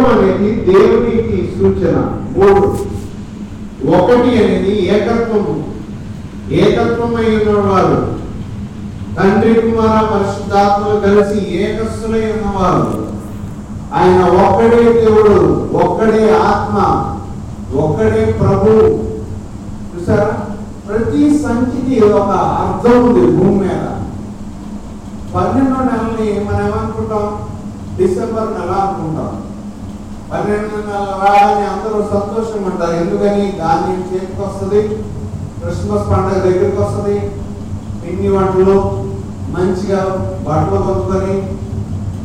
అర్థం అనేది దేవునికి సూచన. మూడు. ఒకటి అనేది ఏకత్వము. ఏకత్వమై ఉన్నవారు. తండ్రి కుమార పరిశుద్ధాత్మలు కలిసి ఏకస్సులై ఉన్నవారు. ఆయన ఒక్కడే దేవుడు ఒక్కడే ఆత్మ ఒక్కడే ప్రభు. చూసారా? ప్రతి సంఖ్యకి ఒక అర్థం ఉంది భూమి మీద. పన్నెండో నెలని మనం ఏమనుకుంటాం? డిసెంబర్ నెల అనుకుంటాం. పన్నెండున్నర నెలల రాగానే అందరూ సంతోషంగా ఉంటారు. ఎందుకని? ధాన్యం చేతికి వస్తుంది క్రిస్మస్ పండుగ దగ్గరికి వస్తుంది. పిండి వంటలు మంచిగా బట్టలు కొనుక్కొని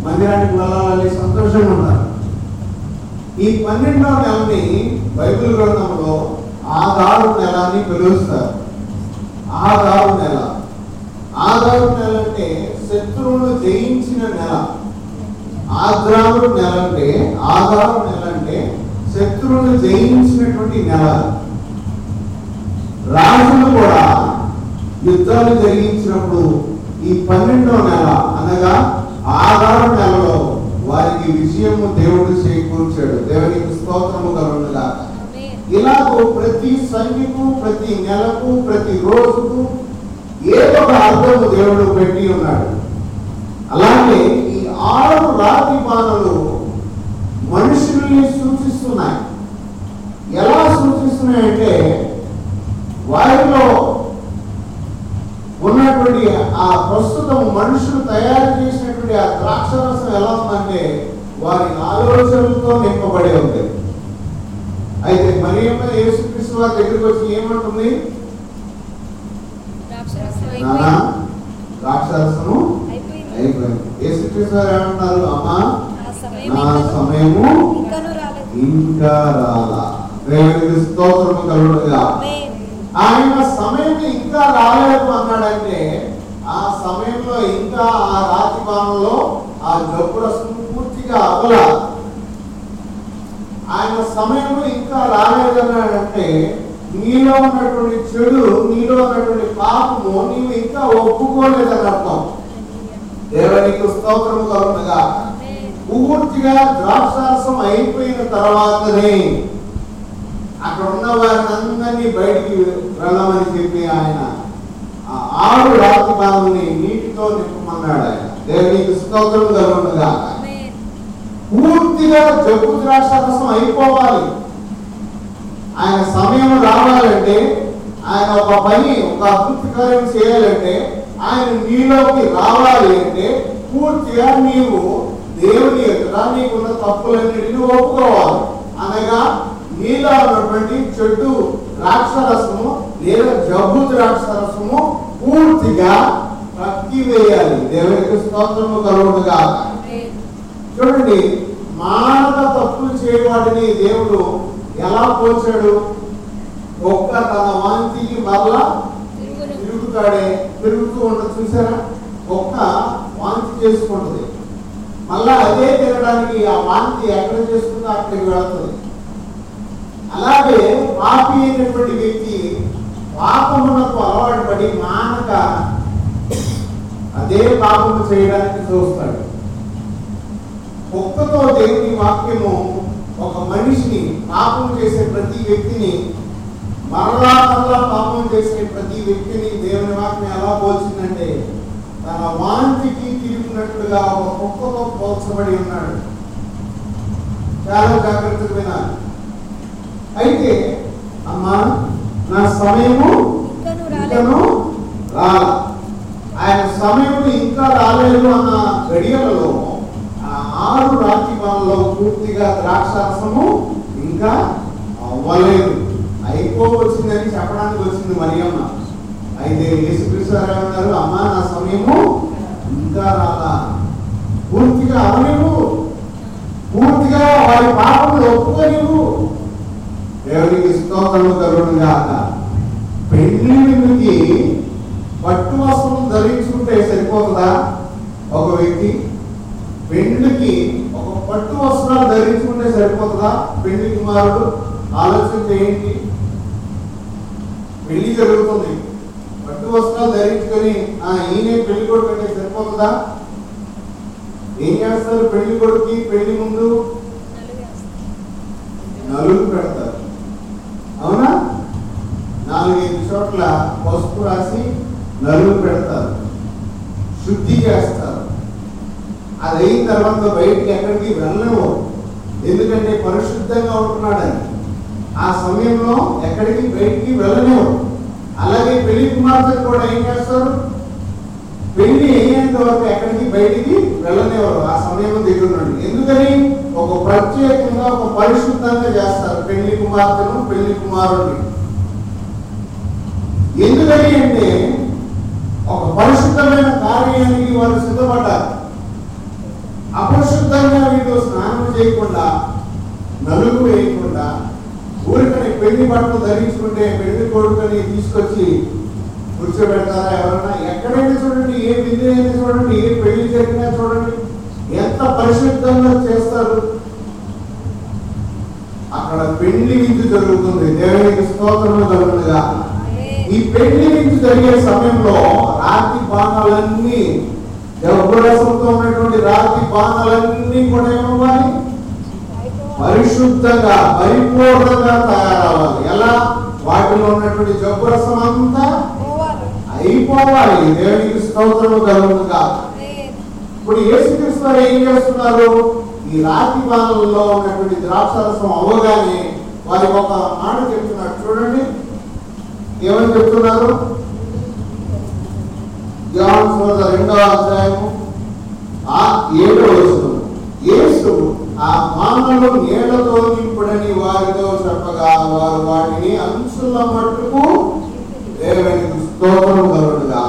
మందిరానికి వెళ్ళాలని సంతోషంగా ఉంటారు. ఈ పన్నెండవ నెలని బైబిల్ గ్రంథంలో ఆధారు నెల అని పిలుస్తారు. ఆధారు నెల. ఆధారు నెల అంటే శత్రువును జయించిన నెల. ఆద్రాముడు నెల అంటే ఆధారు నెల అంటే శత్రువును జయించినటువంటి నెల. రాజులు కూడా యుద్ధాలు జరిగించినప్పుడు ఈ పన్నెండవ నెల అనగా ఆధారు నెలలో వారికి విజయము దేవుడు చేకూర్చాడు. దేవునికి స్తోత్రము కలుగుగా ఇలాగో ప్రతి సంఖ్యకు ప్రతి నెలకు ప్రతి రోజుకు ఏదో ఒక అర్థము దేవుడు పెట్టి ఉన్నాడు. అలాగే ఆరు రాతి బాణలు మనుషుల్ని సూచిస్తున్నాయి. ఎలా సూచిస్తున్నాయంటే వారిలో ఉన్నటువంటి ఆ ప్రస్తుతం మనుషులు తయారు చేసినటువంటి ఆ ద్రాక్షరసం ఎలా ఉందంటే వారి ఆలోచనలతో నింపబడి ఉంది. అయితే మరి యేసుక్రీస్తు వారి దగ్గరికి వచ్చి ఏమంటుంది? ద్రాక్షరసము అయిపోయింది యేసుక్రీస్తు అమ్మా నా సమయము ఇంకా రాలా. దేవునికి స్తోత్రము కలుగునుగా ఆయన సమయం ఇంకా రాలేదు అన్నాడంటే ఆ సమయంలో ఇంకా ఆ రాతి బాణంలో ఆ జబ్బు రసం పూర్తిగా అవ్వల. ఆయన సమయం ఇంకా రాలేదు అన్నాడంటే నీలో ఉన్నటువంటి చెడు నీలో ఉన్నటువంటి పాపము నీవు ఇంకా ఒప్పుకోలేదని అర్థం దేవునికి స్తోత్రము కలుగునగా. పూర్తిగా ద్రాక్షారసం అయిపోయిన తర్వాతనే అక్కడ ఉన్న వారిని అందరినీ బయటికి వెళ్ళమని చెప్పి ఆయన ఆ ఆరు రాతి బాధల్ని నీటితో నింపమన్నాడు ఆయన. దేవునికి స్తోత్రం కలుగునగా. పూర్తిగా జబ్బు ద్రాక్షారసం అయిపోవాలి. ఆయన సమయం రావాలంటే ఆయన ఒక పని ఒక అద్భుత కార్యం చేయాలంటే ఆయన నీలోకి రావాలి అంటే పూర్తిగా నీవు దేవుని ఎదుట నీకున్న తప్పులన్నిటిని ఒప్పుకోవాలి. అనగా నీలో ఉన్నటువంటి చెడు ద్రాక్షరసము లేదా జబ్బు ద్రాక్షరసము పూర్తిగా వేయాలి దేవునికి స్తోత్రము కలుగుడుగా చూడండి మానవ తప్పులు చేయవాడిని దేవుడు ఎలా పోల్చాడు? ఒక్క తన వాంతికి మరలా తిరుగుతాడే తిరుగుతూ ఉండదు చూసారా? ఒక్క వాంతి చేసుకుంటుంది. మళ్ళా అదే తినడానికి ఆ వాంతి ఎక్కడ చేసుకుందో అక్కడికి వెళుతుంది. అలాగే పాపి అయినటువంటి వ్యక్తి పాపమునకు అలవాటు పడి మానక అదే పాపము చేయడానికి చూస్తాడు. కుక్కతో దేవుని వాక్యము ఒక మనిషిని పాపం చేసే ప్రతి వ్యక్తిని మరలా మరలా పాపం చేసే ప్రతి వ్యక్తిని దేవుని వాక్యం ఎలా పోల్చిందంటే తన వాంతికి తిరిగినట్లుగా ఒక కుక్కతో పోల్చబడి ఉన్నాడు. చాలా జాగ్రత్తగా వినాలి. అయితే అమ్మా నా సమయము ఇంకను రాల. ఆయన సమయం ఇంకా రాలేదు అన్న గడియలలో ఆ ఆరు రాత్రి పూర్తిగా ద్రాక్షారసము ఇంకా అవ్వలేదు. వచ్చిందని చెప్పడానికి వచ్చింది మరియమ్మ. అయితే యేసుక్రీస్తు వారు అమ్మా నా సమయము ఇంకా రాలా పూర్తిగా అవనివ్వు పూర్తిగా వారి పాపములు ఒప్పుకోలేవు దేవునికి స్తోత్రము కలుగునుగా పెళ్ళి విందుకి పట్టు వస్త్రం ధరించుకుంటే సరిపోతుందా? ఒక వ్యక్తి పెళ్ళికి ఒక పట్టు వస్త్రాలు ధరించుకుంటే సరిపోతుందా? పెళ్ళి కుమారుడు ఆలోచన ఏంటి? పెళ్ళి జరుగుతుంది. పట్టు వస్త్రాలు ధరించుకొని ఆ ఈయనే పెళ్ళి కొడుకు అంటే సరిపోతుందా? ఏం చేస్తారు పెళ్ళి కొడుకు పెళ్ళి ముందు నలుగు పెడతారు. అవునా? నాలుగైదు చోట్ల పసుపు రాసి నలుగు పెడతారు. శుద్ధి చేస్తారు. అది అయిన తర్వాత బయటికి ఎక్కడికి వెళ్ళవు ఎందుకంటే పరిశుద్ధంగా ఉంటున్నాడని. ఆ సమయంలో ఎక్కడికి బయటికి వెళ్ళలేవు. అలాగే పెళ్ళి కుమార్తెను కూడా ఏం చేస్తారు? పెళ్ళి అయ్యేంత వరకు ఎక్కడికి బయటికి వెళ్ళలేవారు ఆ సమయం దగ్గర నుండి ఎందుకని? ఒక ప్రత్యేకంగా ఒక పరిశుద్ధంగా చేస్తారు పెళ్ళి కుమార్తెను పెళ్ళి కుమారుడిని ఎందుకని అంటే ఒక పరిశుద్ధమైన కార్యానికి వారు సిద్ధపడ్డారు. అపరిశుద్ధంగా వీళ్ళు స్నానం చేయకుండా నలుగు వేయకుండా ఊరికని పెళ్ళి బట్టలు ధరించుకుంటే పెళ్ళి కొడుకుని తీసుకొచ్చి కూర్చోబెడతారా ఎవరన్నా? ఎక్కడైనా చూడండి ఏ విధి అయినా చూడండి ఏ పెళ్ళి జరిగినా చూడండి. ఎంత పరిశుద్ధంగా చేస్తారు? అక్కడ పెళ్ళి విందు జరుగుతుంది. దేవునికి స్తోత్రం జరుగుతుందిగా. ఈ పెళ్ళి విందు జరిగే సమయంలో రాతి బాణాలన్నీ గర్భరసంతో ఉన్నటువంటి రాతి బాణాలన్నీ కూడా పరిశుద్ధంగా పరిపూర్ణంగా తయారవ్వాలి. ఎలా? వాటిలో ఉన్నటువంటి జబ్బు రసం అంతా అయిపోవాలి. దేవునికి స్తోత్రము కలుగుతుందిగా ఇప్పుడు యేసుక్రీస్తు ఏం చేస్తున్నారు? ఈ రాతి బాణలలో ఉన్నటువంటి ద్రాక్షరసం అవ్వగానే వారి ఒక మాట చెప్తున్నారు. చూడండి. ఏమని చెప్తున్నారు? రెండవ అధ్యాయము ఆ ఏడవ వచనం. యేసు ఆ బాణలు నీళ్ళతో నింపుడని వారితో చెప్పగా వారు వాటిని అంచుల మట్టుకు దేవునికి స్తోత్రం కలుగుగా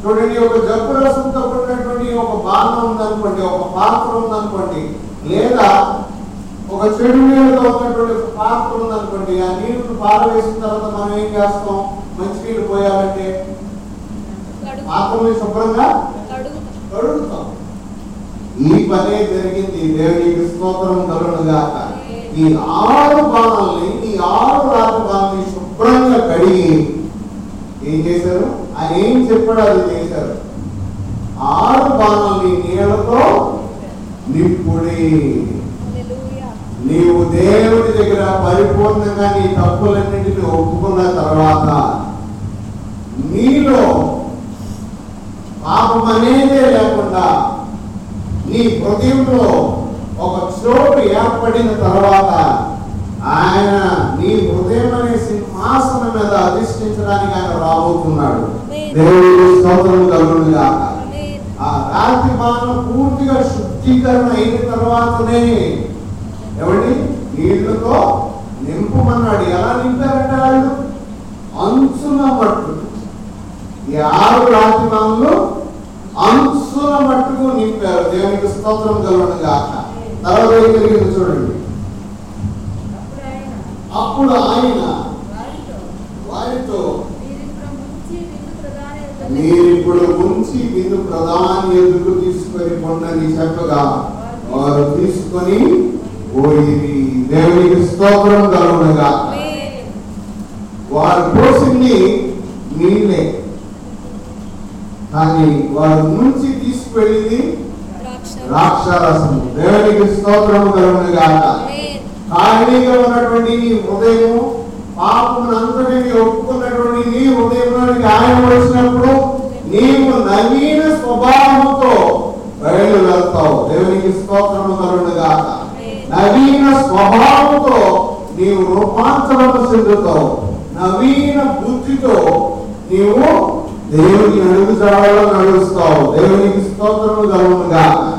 చూడండి ఒక జబ్బు రసంతో కూడినటువంటి ఒక బాణం ఉందనుకోండి ఒక పాత్ర ఉందనుకోండి లేదా ఒక చెడు నీళ్ళతో ఉన్నటువంటి ఒక పాత్ర ఉందనుకోండి ఆ నీళ్ళను పారవేసిన తర్వాత మనం ఏం చేస్తాం? మంచి నీళ్ళు పోయాలంటే పాత్రని శుభ్రంగా కడుగుతాం. ఈ పనే జరిగింది. దేవునికి స్తోత్రం కలుగుగాక ఈ ఆరు బాణాలని ఈ ఆరు రాత్రి బాణాలని శుభ్రంగా కడిగి ఏం చేశారు? ఆయన ఏం చెప్పాడు అది చేశారు. ఆరు బాణాలని నీళ్ళతో నిప్పుడి. నీవు దేవుడి దగ్గర పరిపూర్ణంగా నీ తప్పులన్నింటినీ ఒప్పుకున్న తర్వాత నీలో పాపం అనేదే లేకుండా నీ హృదయంలో ఒక చోటు ఏర్పడిన తర్వాత ఆయన నీ హృదయం అనే సింహాసనం మీద అధిష్ఠించడానికి ఆయన రాబోతున్నాడు. దేవుడి స్తోత్రం కలుగునుగా ఆ బాణం పూర్తిగా శుద్ధీకరణ అయిన తర్వాతనే ఏమండి నీళ్ళతో నింపమన్నాడు. ఎలా నింపారంట వాళ్ళు అంచున మట్టు ఈ ఆరు బాణలు అంశుల మట్టుకు నింపారు. దేవునికి స్తోత్రం కలుగును కాక తర్వాత చూడండి. అప్పుడు ఆయన వారితో మీరిప్పుడు ఉంచి విందు ప్రధాని ఎదుగు తీసుకొని పొందని చెప్పగా వారు తీసుకొని పోయి దేవునికి స్తోత్రం కలుగునగా వారు పోసింది నీళ్ళే కానీ వారు నుంచి తీసుకువెళ్ళింది దేవునికి స్తోత్రము కలుగునగా ఖాళీగా ఉన్నటువంటి నీ హృదయము పాపమునంతటిని ఒప్పుకున్నటువంటి నీ హృదయంలోనికి ఆయన వచ్చినప్పుడు నీవు నవీన స్వభావముతో బయలు వెళ్తావు దేవునికి స్తోత్రము కలుగునుగా నవీన స్వభావంతో నీవు రూపాంతరము చెందుతావు. నవీన బుద్ధితో నీవు దేవుని అడుగు జాడలో నడుస్తావు. దేవునికి స్తోత్రము కలుగునుగా.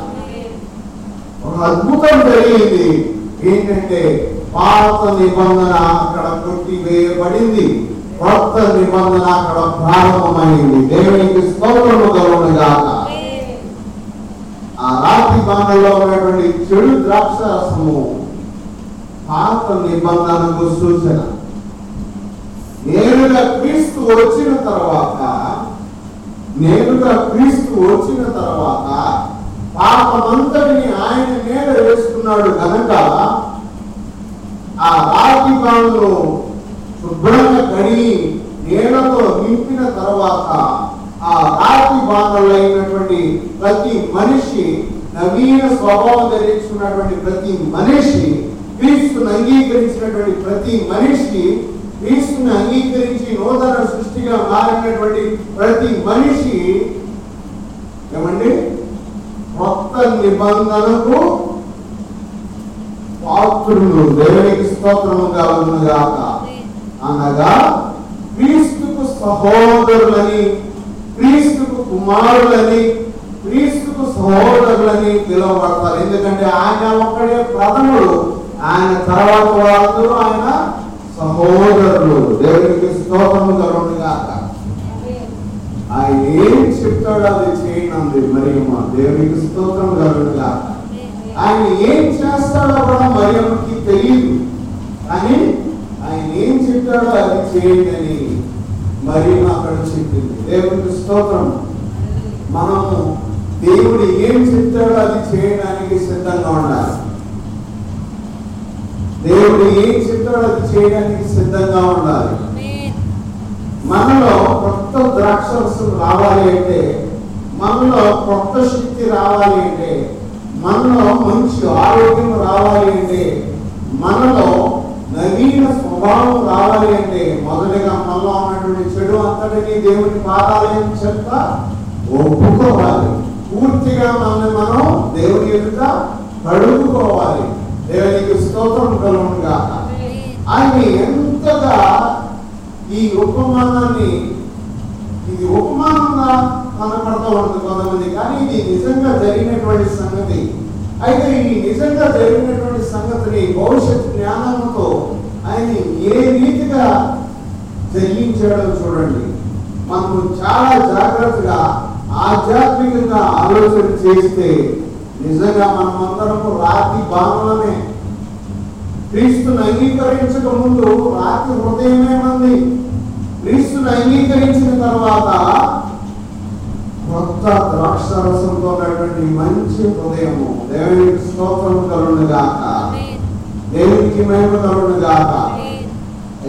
ఒక అద్భుతం జరిగింది. ఏంటంటే పాత నిబంధన అక్కడ కొట్టివేయబడింది. కొత్త నిబంధన అక్కడ ప్రారంభమైంది. దేవునికి స్తోత్రము కలుగునుగాక ఆ రాతి బంధంలో ఉన్నటువంటి చెడు ద్రాక్ష రసము పాత నిబంధనకు సూచన. నేరుగా క్రీస్తు వచ్చిన తర్వాత నేనుగా క్రీస్తు వచ్చిన తర్వాత పాపమంతటిని ఆయన మీద వేసుకున్నాడు కనుక ఆ రాతి బాణులు శుభ్రంగా కడిగి నేలతో నింపిన తర్వాత ఆ రాతి బాణులు అయినటువంటి ప్రతి మనిషి నవీన స్వభావం ధరించుకున్నటువంటి ప్రతి మనిషి క్రీస్తును అంగీకరించినటువంటి ప్రతి మనిషి క్రీస్తుని అంగీకరించి నూతన సృష్టిగా మారినటువంటి ప్రతి మనిషి ఏమండి? కొత్త నిబంధనకు పాత్రులు దేవునికి స్తోత్రము కలుగును అనగా క్రీస్తుకు సహోదరులని క్రీస్తుకు కుమారులని క్రీస్తుకు సహోదరులని పిలువబడతారు. ఎందుకంటే ఆయన ఒక్కడే ప్రథముడు. ఆయన తర్వాత వాళ్ళందరూ ఆయన సహోదరులు దేవునికి స్తోత్రము కలుగును గాక ఆయన ఏం చెప్తాడో అది చేయనంది మరి మా దేవునికి స్తోత్రం కలుగును గాక ఆయన ఏం చేస్తాడో కూడా మరియమ్మకి తెలియదు కానీ ఆయన ఏం చెప్పాడో అది చేయండి అని అక్కడ చెప్పింది. దేవునికి స్తోత్రం మనము దేవుడు ఏం చెప్తాడో అది చేయడానికి సిద్ధంగా ఉండాలి. దేవుడు ఏం చెప్తాడో అది చేయడానికి సిద్ధంగా ఉండాలి. మనలో కొత్త ద్రాక్షరసం రావాలి అంటే మనలో కొత్త శక్తి రావాలి అంటే మనలో మంచి ఆరోగ్యం రావాలి అంటే మనలో నవీన స్వభావం రావాలి అంటే మొదటిగా మనలో ఉన్నటువంటి చెడు అంతటిని దేవుని పాదాలయం చెత్త ఒప్పుకోవాలి. పూర్తిగా మనల్ని మనం దేవుని ఎదుట కడుగుకోవాలి దేవునికి స్తోత్రం కలుగుగా ఆయన ఎంతగా ఈ ఉపమానాన్ని ఇది ఉపమానంగా కనపడతా ఉంటుంది కొంతమంది కానీ ఇది నిజంగా జరిగినటువంటి సంగతి. అయితే ఈ నిజంగా జరిగినటువంటి సంగతిని భవిష్యత్ జ్ఞానంతో ఆయన ఏ రీతిగా జయించడం చూడండి. మనము చాలా జాగ్రత్తగా ఆధ్యాత్మికంగా ఆలోచన చేస్తే నిజంగా మనమందరము రాతి బాణలమే క్రీస్తుని అంగీకరించక ముందు రాతి హృదయమే మంది. క్రీస్తుని అంగీకరించిన తర్వాత కొత్త ద్రాక్షరసంతో ఉన్నటువంటి మంచి హృదయము దేవునికి స్తోత్రం కలుగును గాక. దేవునికి మహిమ కలుగును గాక.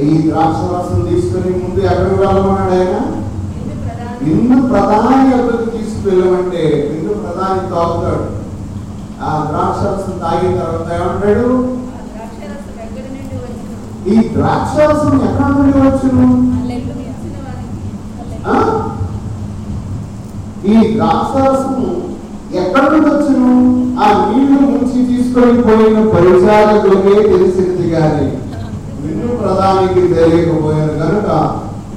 ఈ ద్రాక్షరసం తీసుకుని ముందు ఎక్కడికి వెళ్ళమన్నాడు ఆయన? ఇన్ను ప్రధాని అభివృద్ధి తీసుకువెళ్ళమంటే ఇన్ను ప్రధాని తాగుతాడు. ఆ ద్రాక్ష రసం తాగిన తర్వాత ఏమంటాడు? ఈ ద్రాక్ష రసం ఎక్కడ నుండి వచ్చును ఈ ద్రాక్ష రసము ఎక్కడ నుండి వచ్చును? ఆ నీళ్ళు ముంచి తీసుకొని పోయిన పరిచారకులకే తెలిసింది కానీ విన్ను ప్రధానికి తెలియకపోయాను కనుక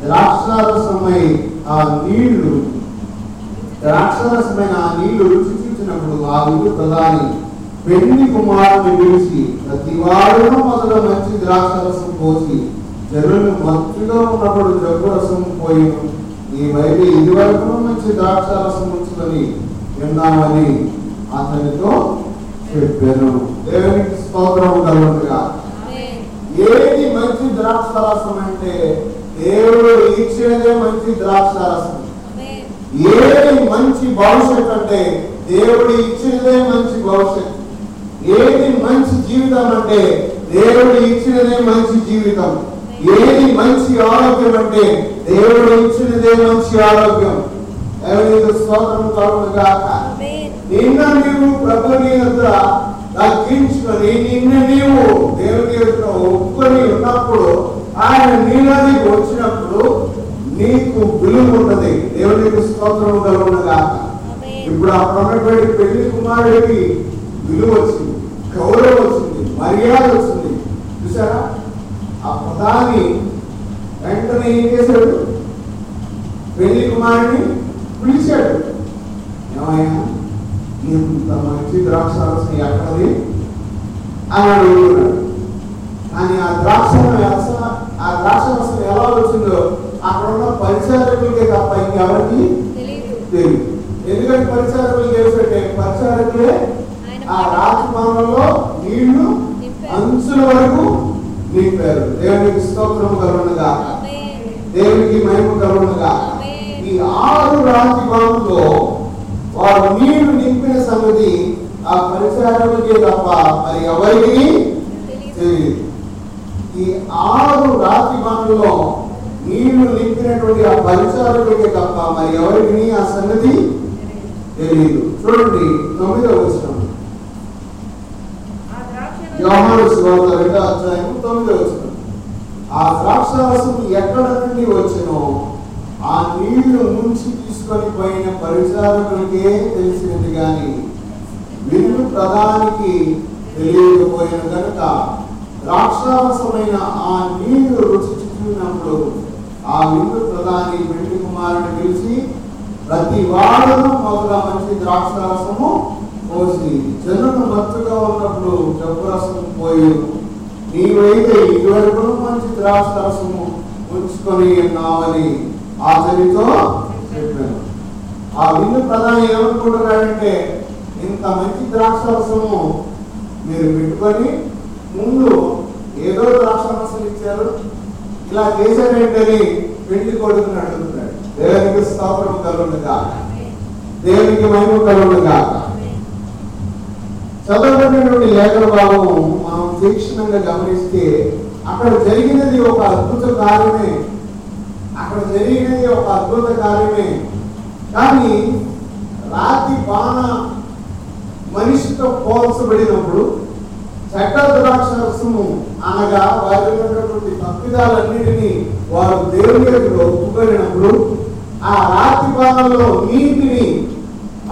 ద్రాక్షారసమై ఆ నీళ్ళు ద్రాక్షరసమైన ఆ నీళ్ళు రుచి చూసినప్పుడు ఆ ప్రధాని పెళ్ళి కుమారుని పిలిచి ప్రతి వాడును మొదట మంచి ద్రాక్షరసం పోసి జనులు మత్తుగా ఉన్నప్పుడు జగ్గు రసం పోయి ఈ బయట ఇది వరకు మంచి ద్రాక్షరసం ఉంచుకొని విన్నామని అతనితో చెప్పాను. దేవునికి స్తోత్రం కలుగుగా ఏది మంచి ద్రాక్షరసం అంటే దేవుడు ఇచ్చేదే మంచి ద్రాక్షరసం ఏది మంచి భవిష్యత్ అంటే దేవుడు ఇచ్చినదే మంచి భవిష్యత్. ఏది మంచి జీవితం అంటే దేవుడు ఇచ్చినదే మంచి జీవితం. ఏది మంచి ఆరోగ్యం అంటే దేవుడు ఇచ్చినదే మంచి ఆరోగ్యం. స్తోత్రం గాక నిన్న నీవు ప్రభుని ఎదుట తగ్గించుకొని నిన్న నీవు దేవుని ఎదుట ఒప్పుకొని ఉన్నప్పుడు ఆయన నీళ్ళని వచ్చినప్పుడు నీకు విలువ ఉన్నది. దేవునికి స్తోత్రం కలుగును గాక ఇప్పుడు అప్పుడు ఉన్నటువంటి పెళ్ళి కుమారుడికి విలువ వచ్చింది గౌరవం వచ్చింది మర్యాద వచ్చింది. చూసారా ఆ ప్రధాని వెంటనే ఏం చేశాడు? పెళ్ళి కుమారుడిని పిలిచాడు. ఏమయ్యా ఇంత మంచి ద్రాక్షారసం ఎక్కడది అని అడుగుతున్నాడు. కానీ ఆ ద్రాక్ష ఆ ద్రాక్షరసం ఎలా వచ్చిందో అక్కడ ఉన్న పరిచారకులకే తప్ప ఇంకెవరికి తెలియదు ఎందుకంటే పరిచారకులు చేస్తుంటే పరిచారకులే ఆ రాజభవనంలో నీళ్ళు అంచుల వరకు నింపారు. దేవునికి స్తోత్రం కలుగునుగా. దేవునికి మహిమ కలుగునుగా. ఈ ఆరు రాజభవనంలో వారు నీళ్ళు నింపిన సంగతి ఆ పరిచారకులకే తప్ప మరి ఎవరికి తెలియదు. ఈ ఆరు రాతి బండ్లలో నీళ్ళు నింపినటువంటి ఆ పరిచారకులకే తప్ప మరి ఎవరికి ఆ సంగతి తెలియదు చూడండి తొమ్మిదవ వచనం. యోహాను రెండో అధ్యాయం తొమ్మిదవ వచనం. ఆ ద్రాక్షరసం ఎక్కడ నుండి వచ్చునో ఆ నీళ్ళు ముంచి తీసుకొని పోయిన పరిచారకులకే తెలిసినది కానీ విల్లు ప్రధానికి తెలియకపోయిన కనుక ద్రాక్షారసమైన ఆ నీళ్ళు రుచి చూసినప్పుడు ఆ విల్లు ప్రధాని వెండి కుమారుని పిలిచి ప్రతి వాడును మొదల మంచి ద్రాక్ష రసము పోసి జనులు మత్తుగా ఉన్నప్పుడు జబ్బు రసం పోయి నీవైతే ఇదివరకు మంచి ద్రాక్ష రసము ఉంచుకొని ఉన్నావని ఆచరితో చెప్పాను. ఆ విందు ప్రధాని ఏమనుకుంటున్నాడంటే ఇంత మంచి ద్రాక్ష రసము మీరు పెట్టుకొని ముందు ఏదో ద్రాక్ష రసం ఇచ్చారు ఇలా చేశారేంటని పెళ్ళి కొడుకుని అడుగుతున్నాడు దేవునికి స్తోత్రం కలుగుగా దేవునికి మహిమ కలుగుగా చదవబడినటువంటి లేఖన భావం మనం తీక్షణంగా గమనిస్తే అక్కడ జరిగినది ఒక అద్భుత కార్యమే. అక్కడ జరిగినది ఒక అద్భుత కార్యమే. కానీ రాతి బాణ మనిషితో పోల్చబడినప్పుడు చట్ట ద్రాక్షరసము అనగా వారి ఉన్నటువంటి తప్పిదాలన్నిటినీ వారు దేవుని యొక్క ఒప్పుకొనినప్పుడు ఆ రాతి బాణలో నీటిని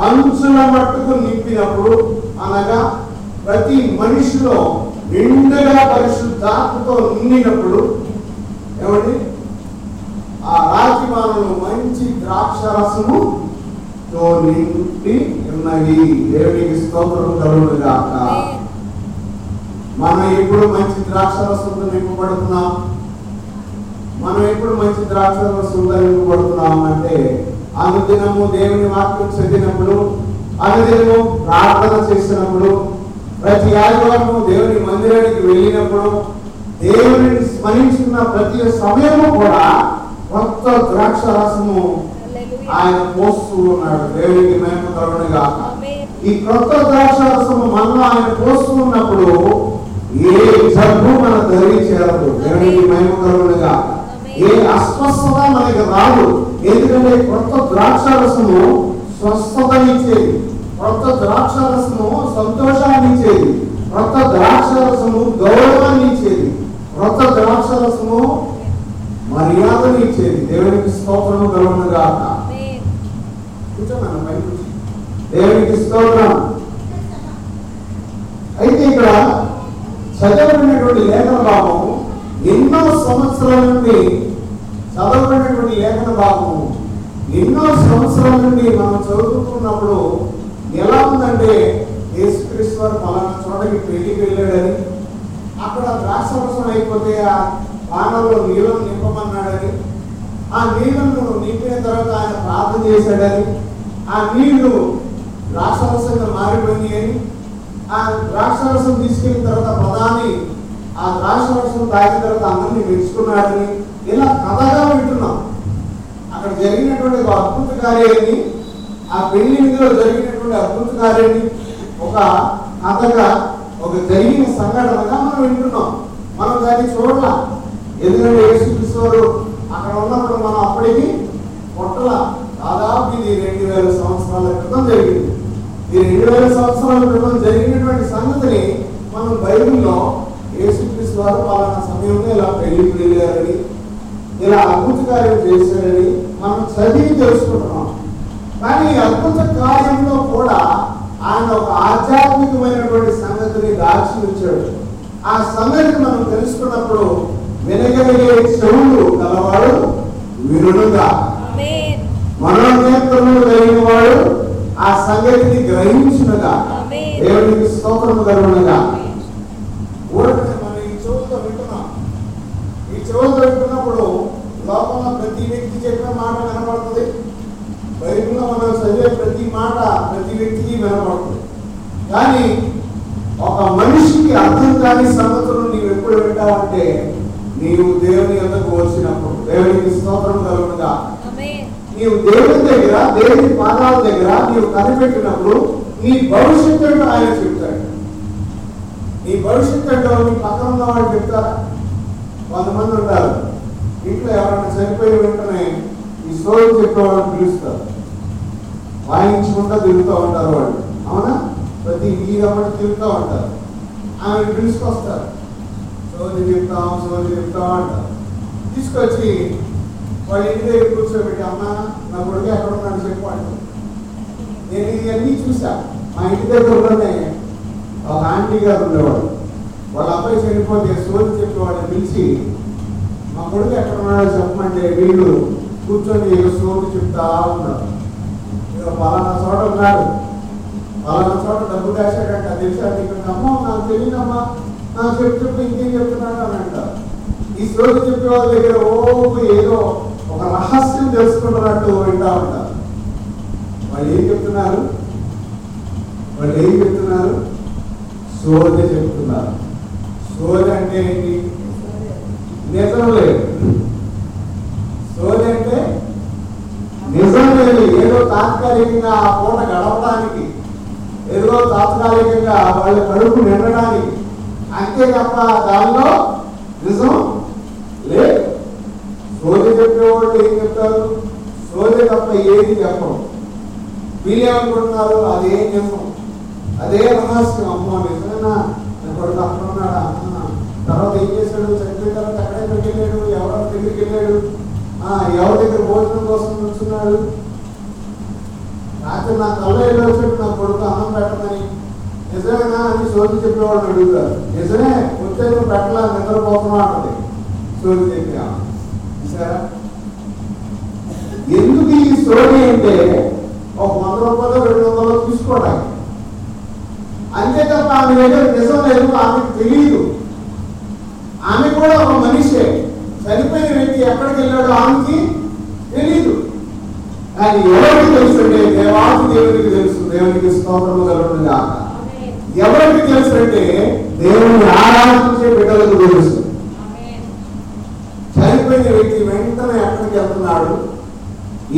అంచున మట్టుకు నింపినప్పుడు అనగా ప్రతి మనిషిలో నిండుగా పరిశుద్ధాత్మతో నిండినప్పుడు ఏమండి? ఆ రాతి బాణలు మంచి ద్రాక్ష రసము తో నిండి ఉన్నవి. దేవునికి స్తోత్రం కలుగుగాక మనం ఎప్పుడు మంచి ద్రాక్ష రసంతో నింపబడుతున్నాం. మనం ఎప్పుడు మంచి ద్రాక్ష రసంతో నింపబడుతున్నాం అంటే అనుదినము దేవుని వాక్యం చదివినప్పుడు అనుదినము ప్రార్థన చేసినప్పుడు ప్రతి ఆదివారము దేవుని మందిరానికి వెళ్ళినప్పుడు దేవుని స్మరించుకున్న ప్రతి సమయము కూడా కొత్త ద్రాక్ష రసము ఆయన పోస్తూ ఉన్నాడు. దేవునికి మేము కరుణగా ఈ కొత్త ద్రాక్ష రసము మనలో ఆయన పోస్తూ ఉన్నప్పుడు ఏ జబ్బు మన దరి చేరదు. దేవునికి మేము కరుణగా ఏ అస్వస్థత మనకి రాదు ఎందుకంటే కొత్త ద్రాక్ష రసము స్వస్థతనిచ్చేది. కొత్త ద్రాక్ష రసము సంతోషాన్ని ఇచ్చేది కొత్త ద్రాక్ష రసము గౌరవాన్ని ఇచ్చేది కొత్త ద్రాక్ష రసము మర్యాదను ఇచ్చేది దేవునికి స్తోత్రము కలుగునుగా కూర్చోమన్న దేవునికి స్తోత్రం. అయితే ఇక్కడ చదవబడినటువంటి లేఖన భావం ఎన్నో సంవత్సరాల నుండి చదవబడినటువంటి లేఖన భాగము. ఎన్నో సంవత్సరాల నుండి మనం చదువుతున్నప్పుడు ఎలా ఉందంటే యేసుక్రీస్తు వారు పలానా చోటకి పెళ్ళికి వెళ్ళాడని అక్కడ ద్రాక్షరసం అయిపోతే ఆ పానంలో నీళ్ళను నింపమన్నాడని ఆ నీళ్ళను నింపిన తర్వాత ఆయన ప్రార్థన చేశాడని ఆ నీళ్ళు ద్రాక్షరసంగా మారిపోయింది అని ఆ ద్రాక్షరసం తీసుకెళ్ళిన తర్వాత ప్రధాని ఆ ద్రాక్షరసం తాగిన తర్వాత అందరినీ మెచ్చుకున్నాడని ఇలా కథగా వింటున్నాం. అక్కడ జరిగినటువంటి ఒక అద్భుత కార్యాన్ని ఆ పెళ్ళి విధిలో జరిగినటువంటి అద్భుత కార్యాన్ని ఒక కథగా ఒక జరిగిన సంఘటనగా మనం వింటున్నాం. మనం దాన్ని చూడాల. ఎందుకంటే యేసుక్రీస్తు అక్కడ ఉన్నప్పుడు మనం అప్పటికి పొట్టల దాదాపు ఇది రెండు వేల సంవత్సరాల క్రితం జరిగింది. ఈ రెండు వేల సంవత్సరాల క్రితం జరిగినటువంటి సంగతిని మనం బైబిల్లో యేసుక్రీస్తు వారు పలానా సమయంలో ఇలా పెళ్ళికి వెళ్ళారని ఇలా అద్భుత కార్యం చేశారని మనం చదివి తెలుసుకుంటున్నాం. కానీ అద్భుత కార్యంలో కూడా ఆయన ఒక ఆధ్యాత్మికమైనటువంటి సంగతిని దాచి ఉంచాడు. ఆ సంగతిని మనం తెలుసుకున్నప్పుడు వినగలిగే చెవులు గలవాడు వినుడుగా. మనోనేత్రములు కలిగిన వాడు ఆ సంగతిని గ్రహించునుగా. దేవునికి స్తోత్రము కలుగునుగా. మనం ఈ చెవులతో వింటున్నాం. ఈ చెవులతో వింటున్నప్పుడు లోపల ప్రతి వ్యక్తి చెప్పిన మాట వినపడుతుంది బైబిల్లో మనం చదివే ప్రతి మాట ప్రతి వ్యక్తికి వినపడుతుంది కానీ ఒక మనిషికి అర్థం కాని సంగతులు నీవు ఎప్పుడు వింటావంటే నీవు దేవుని ఎందుకు వచ్చినప్పుడు దేవునికి స్తోత్రం కలుగునుగా. నీవు దేవుని దగ్గర దేవుని పాదాల దగ్గర నీవు కనిపెట్టినప్పుడు నీ భవిష్యత్తు ఆయన చెప్తాడు. నీ భవిష్యత్తు నీ పక్కన ఉన్న వాళ్ళు చెప్తారా? కొంతమంది ఉంటారు. ఇంట్లో ఎవరైనా చనిపోయిన వెంటనే ఈ స్టోరీ చెప్పేవాళ్ళు పిలుస్తారు. వాయించకుండా తిరుగుతూ ఉంటారు వాళ్ళు. అవునా? ప్రతి వీధమ్మటి తిరుగుతూ ఉంటారు. ఆమె పిలుచుకొస్తారు. సోది చెప్తాం సోది చెప్తాం అంటారు. తీసుకొచ్చి వాళ్ళ ఇంటి దగ్గర కూర్చోబెట్టి అమ్మ నా కొడుకు ఎక్కడ ఉన్నాడు చెప్పు అంటారు. నేను ఇవన్నీ చూసా మా ఇంటి దగ్గరలోనే ఒక ఆంటీ గారు ఉండేవాడు వాళ్ళ అబ్బాయి చనిపోతే సోది చెప్పి వాళ్ళని పిలిచి కొడుకు ఎక్కడ ఉన్నాడో చెప్పమంటే వీళ్ళు కూర్చొని ఏదో చెప్తా ఉన్నారు ఇక పలానా చోట ఉన్నాడు. పలానా చోట డబ్బు దాచాడంట తెలుసా నీకు అమ్మో నాకు తెలియదమ్మా. నాకు చెప్పి చెప్పి ఇంకేం చెప్తున్నాడు? అని అంటారు ఈ సోది చెప్పే వాళ్ళ దగ్గర ఓ ఏదో ఒక రహస్యం తెలుసుకుంటున్నట్టు వింటా ఉంటారు. వాళ్ళు ఏం చెప్తున్నారు? వాళ్ళు ఏం చెప్తున్నారు? సోద చెప్తున్నారు. సోద అంటే ఏంటి? నిజం లేదు. సోది అంటే నిజం లేదు. ఏదో తాత్కాలికంగా ఆ పూట గడపడానికి ఏదో తాత్కాలికంగా వాళ్ళ కడుపు నిండడానికి. అంతే తప్ప దానిలో నిజం లేదు. సోది చెప్పేవాళ్ళు ఏం చెప్తారు? సోది తప్ప ఏది చెప్పరు. వీళ్ళేమనుకుంటున్నారు అదే నిజం. అదే రహస్యం. అమ్మో నిజమేనా? నా కొడుకు అక్కడ ఉన్నాడా తర్వాత ఏం చేశాడు? చనిపోయిన తర్వాత వెళ్ళాడు ఎవరో దగ్గరికి వెళ్ళాడు ఆ, ఎవరి దగ్గర భోజనం కోసం కూర్చున్నాడు. రాత్రి నా కళ్ళ వెళ్ళొచ్చాడు నా కొడుకు అన్నం పెట్టమని నిజమేనా? అని సోది చెప్పేవాడు అడుగుతారు నిజమే వచ్చే నువ్వు పెట్టలా నిద్రపోతున్నా అంటది సోది చెప్పా ఎందుకు ఈ సోది అంటే ఒక వంద రూపాయలు రెండు వందలు తీసుకోవడానికి. అంతే తప్ప ఆమె దగ్గర నిజం లేదు ఆమెకు తెలియదు ఆమె కూడా ఒక మనిషే. చనిపోయిన వ్యక్తి ఎక్కడికి వెళ్ళాడో ఆమెకి తెలియదు కానీ ఎవరికి తెలుసు అంటే దేవాది దేవునికి తెలుసు. దేవునికి స్తోత్రము కలుగుతుంది ఎవరికి తెలుసు అంటే దేవుని ఆరాధించే బిడ్డలకు తెలుసు. చనిపోయిన వ్యక్తి వెంటనే ఎక్కడికి వెళ్తున్నాడు?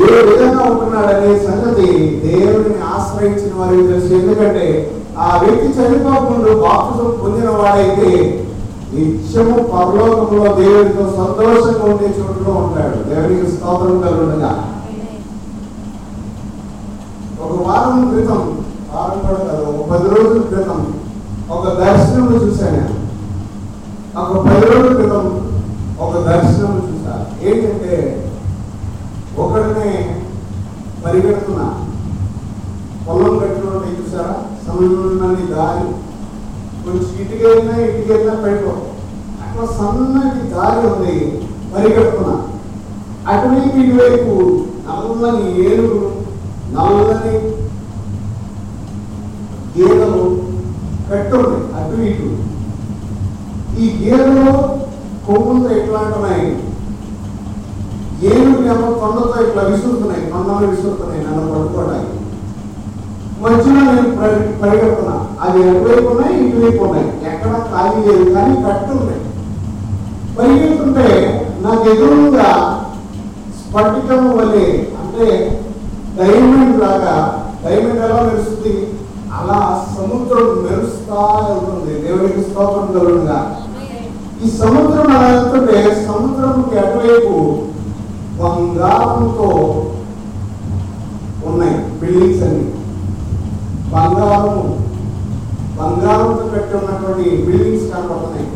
ఏ విధంగా ఉంటున్నాడు అనే సంగతి దేవుని ఆశ్రయించిన వారికి తెలుసు. ఎందుకంటే ఆ వ్యక్తి చనిపోకుండా బాప్తిజం పొందిన వాడైతే నిత్యము పరలోకంలో దేవుడితో సంతోషంగా ఉండే చోటులో ఉంటాడు. దేవునికి స్తోత్రం కలుగుతుండగా ఒక వారం క్రితం వారం కూడా కాదు ఒక పది రోజుల క్రితం ఒక దర్శనం చూశాను నేను. ఒక పది రోజుల క్రితం ఒక దర్శనం చూసా ఏంటంటే ఒకరిని పరిగెడుతున్నా. పొలం కట్టులో చూసారా సన్నని దారి. కొంచెం ఇటుక వెళ్ళినా ఇటుక వెళ్ళినా పెట్టుకో అట్లా సన్నటి దారి ఉంది. పరిగెడుతున్నా. అటువైపు ఇటువైపు నల్లని ఏనుగు నల్లని గేదెలు కట్టుంది అటు ఇటు. ఈ గేదెలు కొమ్ములతో ఎట్లా అంటున్నాయి ఏనుగు ఏమో కొండతో ఇట్లా విసురుతున్నాయి. కొండలు విసురుతున్నాయి. నన్ను పడుకోవడానికి మధ్యలో నేను పరిగెడుతున్నా. అది ఎటువైపు ఉన్నాయి ఇటువైపు ఉన్నాయి. ఎక్కడ ఖాళీ లేదు కానీ కట్టు ఉన్నాయి. పరిగెడుతుంటే నాకు ఎదురుగా స్ఫటికం వలె అంటే డైమండ్ లాగా డైమండ్ ఎలా మెరుస్తుంది? అలా సముద్రం మెరుస్తా ఉంటుంది. దేవుడికి స్తోత్రం కలుగుగా ఈ సముద్రం అలా వెళ్తుంటే సముద్రంకి అటువైపు బంగారంతో ఉన్నాయి బిల్డింగ్స్ అన్ని. బంగారము బంగారంతో పెట్టి ఉన్నటువంటి బిల్డింగ్స్ కనబడుతున్నాయి.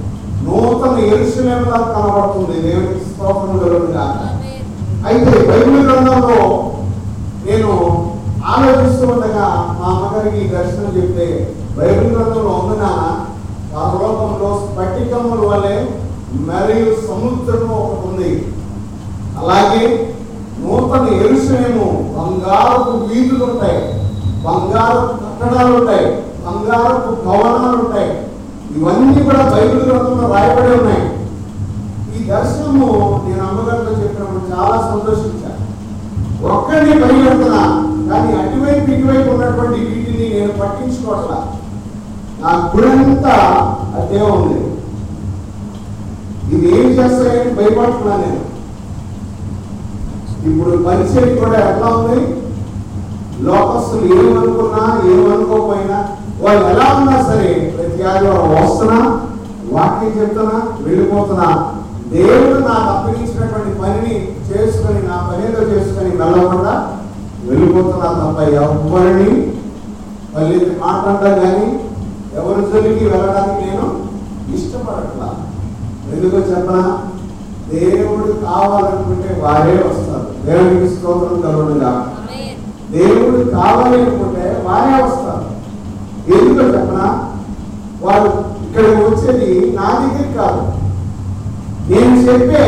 నూతన ఎరుసలేంలా కనబడుతుంది. దేవునికి స్తోత్రం జరుగుతుందా అయితే బైబిల్ గ్రంథంలో నేను ఆలోచిస్తూ ఉండగా మా అమ్మగారికి దర్శనం చెప్తే బైబిల్ గ్రంథంలో ఉన్న పరలోకంలో స్ఫటికముల వలె మరియు సముద్రము ఒకటి ఉంది. అలాగే నూతన ఎరుసలేము బంగారపు వీధులు ఉంటాయి. బంగారు కట్టడాలు ఉంటాయి. బంగారు భవనాలు ఉంటాయి. ఇవన్నీ కూడా బైబిల్ గ్రంథంలో రాయబడి ఉన్నాయి. ఈ దర్శనము నేను అమ్మగారితో చెప్పినప్పుడు చాలా సంతోషించాను. ఒక్కడిని పరిగెడుతున్నా కానీ అటువైపు ఇటువైపు ఉన్నటువంటి వీటిని నేను పట్టించుకోవట్లా. నా గుడంతా అదే ఉంది. ఇది ఏం చేస్తాయని భయపడుతున్నా నేను. ఇప్పుడు పరిచయం కూడా ఎట్లా ఉంది? లోకస్తులు ఏమనుకున్నా ఏమనుకోకపోయినా వాళ్ళు ఎలా ఉన్నా సరే ప్రతి ఆదివారం వస్తున్నా వాక్యం చెప్తున్నా వెళ్ళిపోతున్నా దేవుడు నాకు అప్పగించినటువంటి పనిని చేసుకొని నా పనిలో చేసుకొని వెళ్ళకుండా వెళ్ళిపోతున్నా తప్ప ఎవరిని మళ్ళీ మాట్లాడటం కానీ ఎవరి జోలికి వెళ్ళడానికి నేను ఇష్టపడట్లా. ఎందుకో చెప్పనా? దేవుడు కావాలనుకుంటే వారే వస్తారు. దేవునికి స్తోత్రం కలుగునుగా దేవుడు కావాలి అనుకుంటే వారే వస్తారు. ఎందుకంటే చెప్పనా? వాడు ఇక్కడికి వచ్చేది నా దగ్గర కాదు. నేను చెప్పే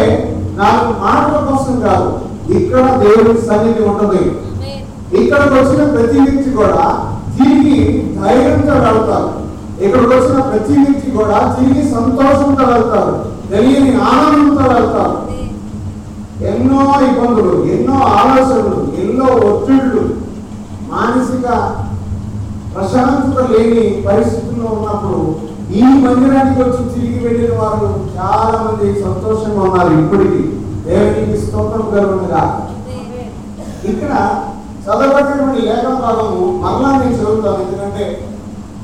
నాకు మాటల కోసం కాదు. ఇక్కడ దేవుడి సన్నిధి ఉండదు ఇక్కడికి వచ్చిన ప్రతి వ్యక్తి కూడా తిరిగి ధైర్యంతో వెళ్తారు. ఇక్కడికి వచ్చిన ప్రతి వ్యక్తి కూడా తిరిగి సంతోషంతో వెళ్తారు. తెలియని ఆనందంతో వెళ్తారు. ఎన్నో ఇబ్బందులు ఎన్నో ఆలోచనలు ఎన్నో ఒత్తిళ్ళు మానసిక ప్రశాంతత లేని పరిస్థితుల్లో ఉన్నప్పుడు ఈ మందిరానికి వచ్చి తిరిగి వెళ్ళిన వారు చాలా మంది సంతోషంగా ఉన్నారు ఇప్పటికీ. దేవునికి స్తోత్రం కలుగునుగా. ఇక్కడ చదవబడినటువంటి లేఖన భాగము మరలా నేను చదువుతాను. ఎందుకంటే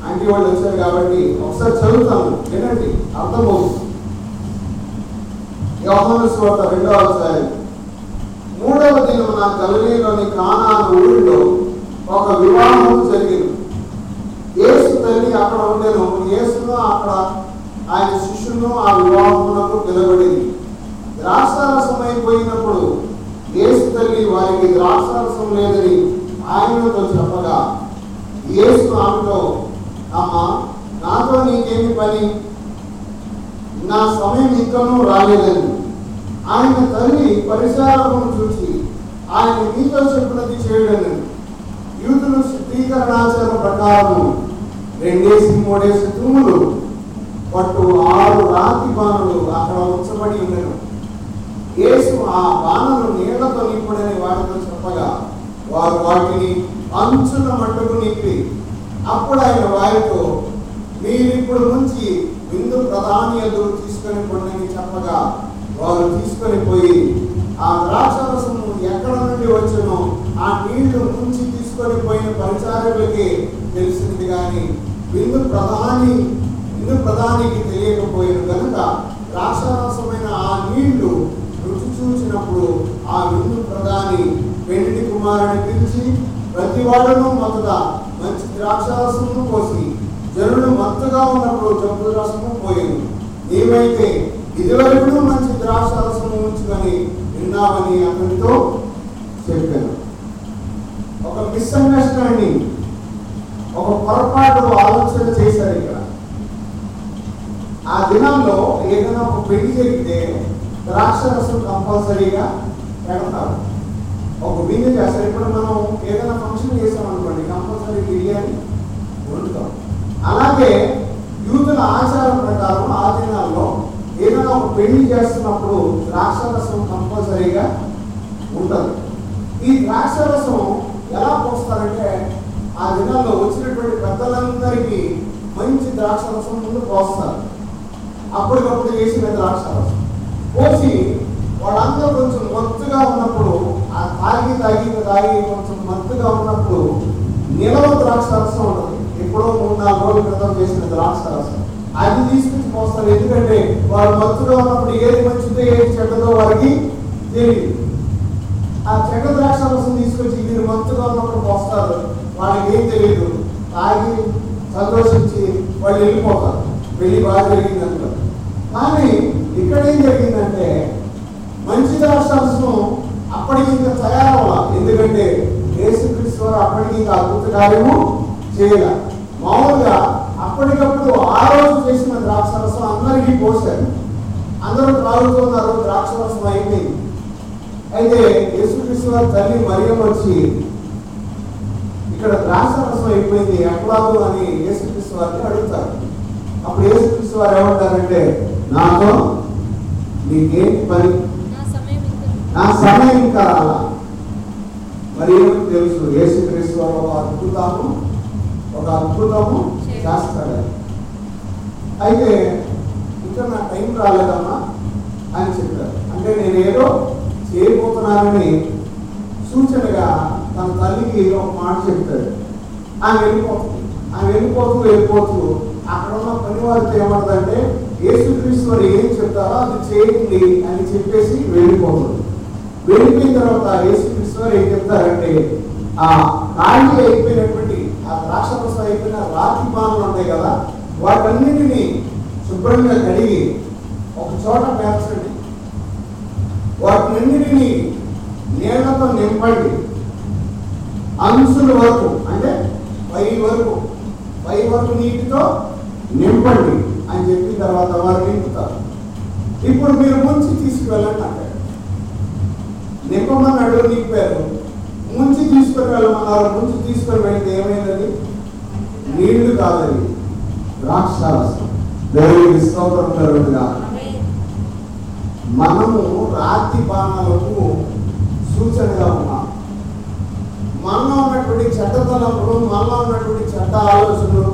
ఆంటీ వాళ్ళు వచ్చారు కాబట్టి ఒకసారి చదువుతాను. ఏంటండి అర్థమవుతుంది. యోహాను స్వార్త రెండవ అధ్యాయం. మూడవ నా గలిలీలోని కానా ఊరిలో ఒక వివాహం జరిగింది. యేసు తల్లి అక్కడ ఉండేను. యేసును అక్కడ ఆయన శిష్యును ఆ వివాహమునకు నిలబడింది ద్రాక్షారసం అయిపోయినప్పుడు యేసు తల్లి వారికి ద్రాక్షారసం లేదని ఆయనతో చెప్పగా యేసు ఆమెతో అమ్మ నాతో నీకేమి పని? నా సమయం ఇంకనూ రాలేదని. ఆయన తల్లి పరిసరాలను చూసి ఆయన మీతో చెప్పినది చేయడని యూదులు శుద్ధీకరణాచారం ప్రకారము రెండేసి మూడేసి తూములు పట్టు ఆరు రాతి బాణులు అక్కడ ఉంచబడి ఉండను యేసు ఆ బాణలు నీళ్ళతో నింపుడని వారితో చెప్పగా వారు వాటిని అంచున మట్టుకు నింపి అప్పుడు ఆయన వారితో మీరిప్పుడు నుంచి విందు ప్రధాని ఎదురు తీసుకొని పొండని చెప్పగా వారు తీసుకొని పోయి ఆ ద్రాక్షరసము ఎక్కడ నుండి వచ్చునో ఆ నీళ్ళు ముంచి తీసుకొని పోయిన పరిచారకులకి తెలిసింది కానీ విందు ప్రధాని విందు ప్రధానికి తెలియకపోయిన కనుక ద్రాక్షరసమైన ఆ నీళ్ళు రుచి చూసినప్పుడు ఆ విందు ప్రధాని పెండి కుమారుని పిలిచి ప్రతి వాళ్ళను మొదట మంచి ద్రాక్షరసము పోసి జనులు మత్తుగా ఉన్నప్పుడు జబ్బు రసము పోయింది ఏమైతే ఇదివరకు మంచి ద్రాక్ష రసము ఉంచుకొని విన్నావని అతనితో చెప్పాను. ఒక మిస్అండర్స్టాండింగ్ ఒక పొరపాటు ఆలోచన చేశారు ఇక్కడ. ఆ దినంలో ఏదైనా ఒక పెళ్ళి జరిగితే ద్రాక్షరసం కంపల్సరీగా పెడతారు. ఒక విందు చేస్తారు ఇప్పుడు మనం ఏదైనా ఫంక్షన్ చేసాం అనుకోండి కంపల్సరీ బిర్యానీ వండుతాం. అలాగే యూతుల ఆచారం ప్రకారం ఆ దినాల్లో ఏదైనా ఒక పెళ్ళి చేస్తున్నప్పుడు ద్రాక్షరసం కంపల్సరీగా ఉంటుంది. ఈ ద్రాక్షరసం ఎలా పోస్తారంటే ఆ దినాల్లో వచ్చినటువంటి పెద్దలందరికీ మంచి ద్రాక్షరసం ముందు పోస్తారు. అప్పటికప్పుడు చేసిన ద్రాక్షరసం. పోసి వాళ్ళందరూ కొంచెం మత్తుగా ఉన్నప్పుడు ఆ తాగి తాగి తాగి కొంచెం మత్తుగా ఉన్నప్పుడు నిలవ ద్రాక్షరసం ఉంటుంది. ఎప్పుడో మూడు నాలుగు రోజుల క్రితం చేసిన ద్రాక్షరసం. అది తీసుకొచ్చి పోస్తారు ఎందుకంటే వారు మత్తులో ఉన్నప్పుడు ఏది మంచిదో ఏది చెడ్డదో వారికి తెలియదు. ఆ చెడ్డ ద్రాక్షరసం తీసుకొచ్చి మీరు మత్తుగా ఉన్నప్పుడు మోస్తారు. వాళ్ళకి ఏం తెలియదు. తాగి సంతోషించి వాళ్ళు వెళ్ళిపోతారు. వెళ్ళి బాగా జరిగింది కానీ ఇక్కడ ఏం జరిగిందంటే మంచి ద్రాక్ష రసం అప్పటికి ఇంకా తయారవ్వాలి. ఎందుకంటే యేసుక్రీస్తు వారు అప్పటికి ఇంకా అద్భుత కార్యము చేయాలి. మామూలుగా అప్పటికప్పుడు ఆ రోజు చేసిన ద్రాక్షరసం అందరికీ పోసారు అందరూ త్రాగుతున్నారు ద్రాక్షరసం అయిపోయింది అయితే యేసుక్రీస్తు వారి తల్లి మరియం వచ్చి ఇక్కడ ద్రాక్షరసం అయిపోయింది ఎట్లాగో అని యేసుక్రీస్తు వారిని అడుగుతారు. అప్పుడు యేసుక్రీస్తు వారు ఏమంటారంటే నాతో నీకేంటి పని? నా సమయం ఇంకా రాలా. మరి ఏమిటి తెలుసు? యేసుక్రీస్తు వారు ఒక అద్భుతము ఒక అద్భుతము రాస్తాడు. అయితే ఇంకా నా టైం రాలేదమ్మా అని చెప్పారు అంటే నేను ఏదో చేయబోతున్నానని సూచనగా తన తల్లికి ఒక మాట చెప్తాడు ఆమె వెళ్ళిపోతుంది. ఆమె వెళ్ళిపోతూ వెళ్ళిపోతూ అక్కడ ఉన్న పని వారితో ఏమంటుందంటే యేసుక్రీస్తు వారు ఏం చెప్తారో అది చేయండి అని చెప్పేసి వెళ్ళిపోతుంది. వెళ్ళిపోయిన తర్వాత యేసుక్రీస్తు వారు ఏం చెప్తారంటే ఆ ఖాళీ అయిపోయినటువంటి ఆ ద్రాక్షరసం అయిపోయిన రాతి పానులు ఉంటాయి కదా వాటన్నిటిని శుభ్రంగా కడిగి ఒక చోట పేర్చండి. వాటినన్నిటిని నీళ్ళతో నింపండి. అంచుల వరకు అంటే పై వరకు పై వరకు నీటితో నింపండి అని చెప్పిన తర్వాత వారు నింపుతారు. ఇప్పుడు మీరు ముంచి తీసుకువెళ్ళండి అక్కడ నింపమన్నాడు నింపారు ముంచి తీసుకొని వెళ్ళమన్నారు ముంచి తీసుకొని వెళ్తే ఏమైందండి? నీళ్ళు కాదని ద్రాక్షారసం. దేవునికి స్తోత్రం కలుగుగా మనము రాతి బాణాలకు సూచనగా ఉన్నాం. మనలో ఉన్నటువంటి చెడ్డతనప్పుడు మనలో ఉన్నటువంటి చెడ్డ ఆలోచనలు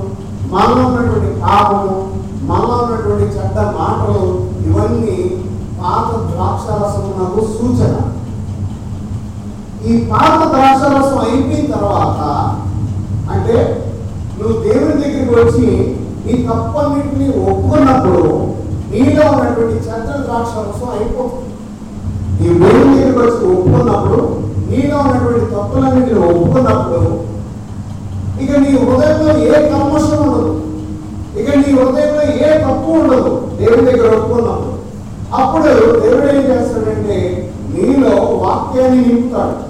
మనలో ఉన్నటువంటి పాపము మనలో ఉన్నటువంటి చెడ్డ మాటలు ఇవన్నీ పాత ద్రాక్షరసమునకు సూచన. ఈ పాత ద్రాక్షారసం అయిపోయిన తర్వాత అంటే నువ్వు దేవుని దగ్గరికి వచ్చి నీ తప్పన్నింటినీ ఒప్పుకున్నప్పుడు నీలో ఉన్నటువంటి చెడ్డ ద్రాక్షారసం అయిపోతుంది. నీ దేవుని దగ్గరికి వచ్చి ఒప్పుకున్నప్పుడు నీలో ఉన్నటువంటి తప్పులన్నింటినీ ఒప్పుకున్నప్పుడు ఇక నీ హృదయంలో ఏ కల్మషం ఉండదు. ఇక నీ హృదయంలో ఏ తప్పు ఉండదు దేవుని దగ్గర ఒప్పుకున్నప్పుడు. అప్పుడు దేవుడు ఏం చేస్తాడంటే నీలో వాక్యాన్ని నింపుతాడు.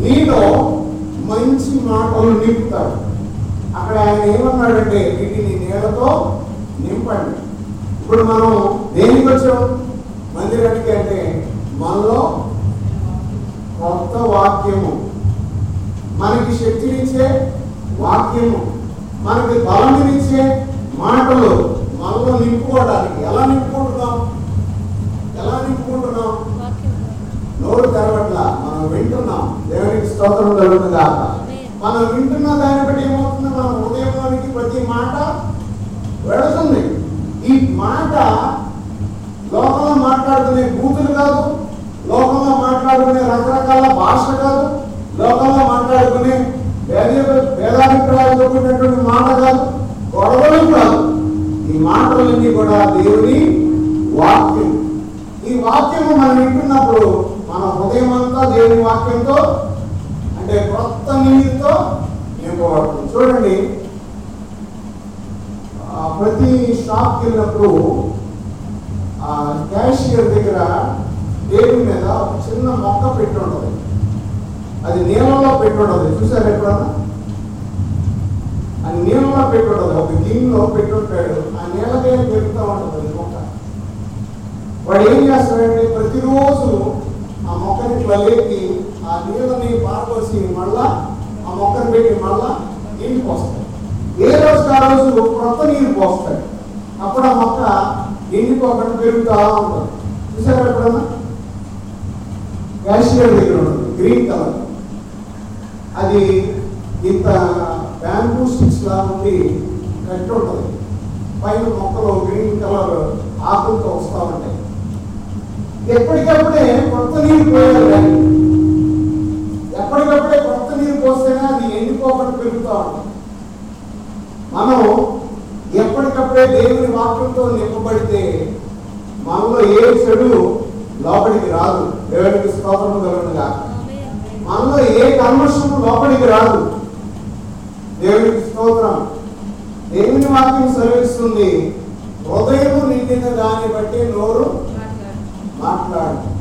నీలో మంచి మాటలు నింపుతాడు అక్కడ ఆయన ఏమన్నాడంటే వీటిని నేలతో నింపండి. ఇప్పుడు మనం దేనికి వచ్చాం? మందిరానికి అంటే మనలో కొత్త వాక్యము మనకి శక్తినిచ్చే వాక్యము. మనకి బలమినిచ్చే మాటలు మనలో నింపుకోవడానికి ఎలా నింపుకుంటున్నాం? ఎలా నింపుకుంటున్నాం? నోరు తెరవట్లా వింటున్నాం. దేవునికి స్తోత్రం కలుగుతుందా మనం వింటున్న దాన్ని బట్టి ఏమవుతుంది? మన హృదయంలోనికి ప్రతి మాట వెళుతుంది. ఈ మాట లోకంలో మాట్లాడుకునే బూతులు కాదు. లోకంలో మాట్లాడుకునే రకరకాల భాష కాదు. లోకంలో మాట్లాడుకునే కూడినటువంటి మాట కాదు. గొడవలు కాదు. ఈ మాటలన్నీ కూడా దేవుని వాక్యం ఈ వాక్యము మనం వింటున్నప్పుడు మన హృదయం అంతా దేవుని వాక్యంతో అంటే కొత్త నీటితో నింపబడుతుంది చూడండి. ప్రతి షాప్కి వెళ్ళినప్పుడు క్యాషియర్ దగ్గర టేబుల్ మీద ఒక చిన్న మొక్క పెట్టి ఉంటుంది. అది నీళ్ళలో పెట్టి ఉంటుంది. చూసారు ఎప్పుడన్నా ఆ నీళ్ళలో పెట్టి ఉంటుంది. ఒక గిన్నెలో పెట్టి ఉంటాడు. ఆ నీళ్ళకే పెరుగుతూ ఉంటుంది అది మొక్క. వాడు ఏం చేస్తాడంటే ప్రతిరోజు ఆ మొక్కని ఇట్లా లేపి ఆ నీళ్ళని పారపోసి మళ్ళా ఆ మొక్కను పెట్టి మళ్ళా నీళ్ళు పోస్తాడు ఏ రోజు ఆ రోజు కొత్త నీరు పోస్తాడు అప్పుడు ఆ మొక్క ఎండిపోకుండా పెరుగుతూ ఉంటుంది. చూసారా ఎప్పుడన్నా? క్యాషియర్ దగ్గర ఉంటుంది గ్రీన్ కలర్. అది ఇంత బ్యాంబూ స్టిక్స్ లా ఉండి కట్టి ఉంటుంది. పైన మొక్కలు గ్రీన్ కలర్ ఆకులతో వస్తూ ఉంటాయి. ఎప్పటికప్పుడే కొత్త నీరు పోయాలి. ఎప్పటికప్పుడే నీరు పోస్తేనే అది ఎండిపోకుండా పెరుగుతూ ఉంటుంది మనం ఎప్పటికప్పుడే దేవుని వాక్యంతో నింపబడితే మనలో ఏ చెడు లోపలికి రాదు. దేవునికి స్తోత్రం కలుగునుగా. మనలో ఏ కల్మషం లోపలికి రాదు. దేవునికి స్తోత్రం. దేవుని వాక్యం సెలవిస్తుంది హృదయం నిండిన దాన్ని బట్టి నోరు మాట్లాడు.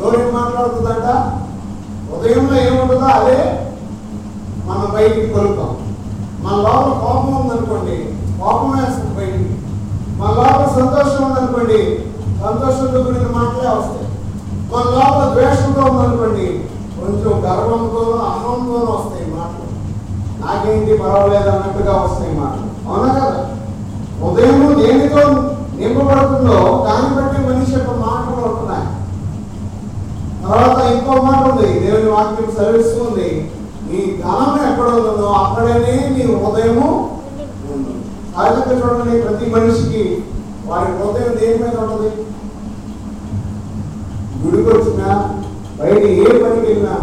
నోరు ఏం మాట్లాడుతుందంట? ఉదయంలో ఏముంటుందో అదే మనం బయటికి కొలుపుతాం మన లోపల కోపం ఉందనుకోండి కోపం వేస్తుంది బయటికి. మన లోపల సంతోషం ఉందనుకోండి సంతోషంతో కూడిన మాటలే వస్తాయి. మన లోపల ద్వేషంతో ఉందనుకోండి కొంచెం గర్వంతోనూ అహంతోనూ వస్తాయి మాటలు. నాకేంటి పర్వాలేదు అన్నట్టుగా వస్తాయి మాటలు. అవునా కదా? ఉదయం దేనితో నింపబడుతుందో దాన్ని బట్టి మనిషి యొక్క మాటలు తర్వాత ఇంకో మాట ఉంది దేవుని వాక్యం సెలవిస్తుంది నీ ధనం ఎక్కడ ఉందో అక్కడనే నీ హృదయము ఉంది. సహజంగా చూడండి ప్రతి మనిషికి వారి హృదయం దేని మీద ఉంటుంది? గుడికి వచ్చినా బయట ఏ పనికి వెళ్ళినా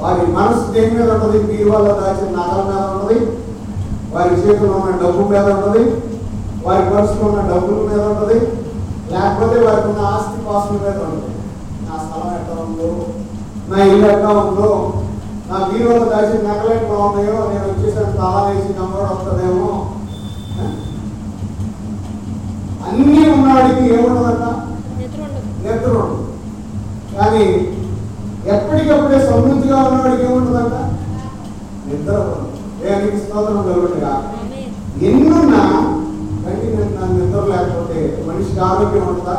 వారి మనసు దేని మీద ఉంటుంది? బీరువాళ్ళ దాచిన నగల మీద ఉంటుంది వారి చేతిలో ఉన్న డబ్బు మీద ఉంటుంది వారి పర్సులో ఉన్న డబ్బుల మీద ఉంటుంది లేకపోతే వారికి ఉన్న ఆస్తి పాస్తుల మీద ఉంటుంది. ఉందో నా ఇల్లు ఉందో నా బీరువాలో దాచిన నగలు ఎట్లా ఉన్నాయో నేను వచ్చేసాను తాళం వేసి నంబర్ వస్తుందేమో? అన్నీ ఉన్నవాడికి ఏముండదంట నిద్ర కానీ ఎప్పటికప్పుడే సమృద్ధిగా ఉన్నవాడికి ఏముంటుందంట నిద్ర దేవునికి స్తోత్రం కలుగుతుందిగా? ఎన్నున్నా కంటి నిద్ర లేకపోతే మనిషికి ఆరోగ్యం ఉంటుందా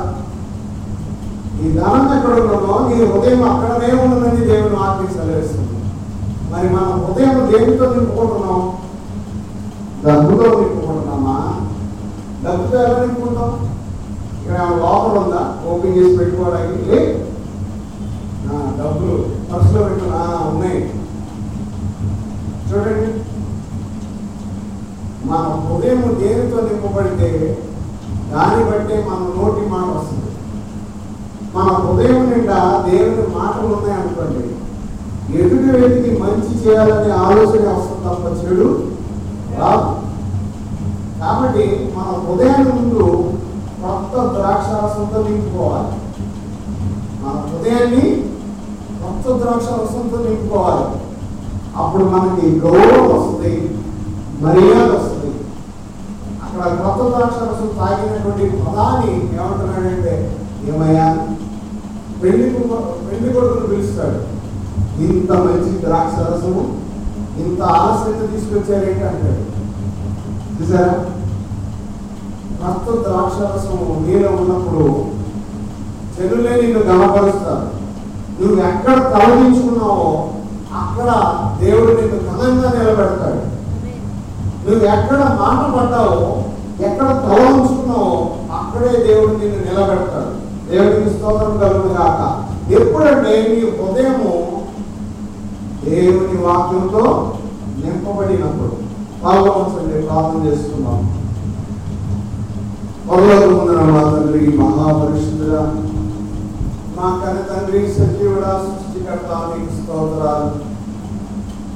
ఈ ధనం ఎక్కడ ఉన్నదో నీ హృదయం అక్కడనే ఉన్నదని దేవుని వాక్యం సెలవిస్తుంది. మరి మనం హృదయం దేనితో నింపుకుంటున్నాం? డబ్బుతో నింపుకుంటున్నామా? డబ్బుతో ఎలా నింపుకుంటాం? ఇక్కడ లోపల ఉందా? ఓపెన్ చేసి పెట్టుకోవడానికి? డబ్బులు. పర్సులో పెట్టుకున్నా ఉన్నాయి. చూడండి. మన హృదయం దేనితో నింపబడితే దాన్ని బట్టే మన నోటి మాట వస్తుంది. మన హృదయం నిండా దేవుని మాటలు ఉన్నాయనుకోండి ఎదుటి వ్యక్తికి మంచి చేయాలనే ఆలోచన వస్తుంది తప్ప చెడు రాదు. కాబట్టి మన హృదయాన్ని ముందు కొత్త ద్రాక్షారసంతో నింపుకోవాలి. మన హృదయాన్ని కొత్త ద్రాక్షారసంతో నింపుకోవాలి. అప్పుడు మనకి గౌరవం వస్తుంది మర్యాద వస్తుంది. అక్కడ కొత్త ద్రాక్షారసం తాగినటువంటి పదాన్ని ఏమంటున్నాడంటే ఏమయ్యా? పెళ్ళి పెళ్ళి కొడుకును పిలుస్తాడు. ఇంత మంచి ద్రాక్ష రసము ఇంత ఆలస్యంగా తీసుకొచ్చారేంటి అంటాడు. చూసారా ద్రాక్ష రసం నీలో ఉన్నప్పుడు చెరువులే నిన్ను గమపరుస్తారు నువ్వు ఎక్కడ తలదించుకున్నావో అక్కడ దేవుడు నిన్ను ఘనంగా నిలబెడతాడు. నువ్వు ఎక్కడ మాట పడ్డావో ఎక్కడ తల ఉంచుకున్నావో అక్కడే దేవుడు నిన్ను నిలబెడతాడు. దేవుడికి స్తోత్రం కలుగును కాక ఎప్పుడంటే మీ హృదయము దేవుని వాక్యంతో నింపబడినప్పుడు పాల్గొనవలసింది ప్రార్థన చేస్తున్నాం. పరలోకమున మా తండ్రి మహాపరిశుద్ధుడ మా కన్న తండ్రి సజీవుడ సృష్టికర్త మీకు స్తోత్రాలు.